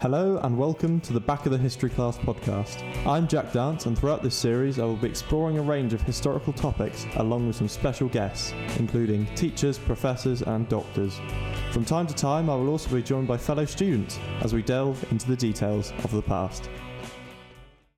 Hello and welcome to the Back of the History Class podcast. I'm Jack Dance, and throughout this series, I will be exploring a range of historical topics along with some special guests, including teachers, professors, and doctors. From time to time, I will also be joined by fellow students as we delve into the details of the past.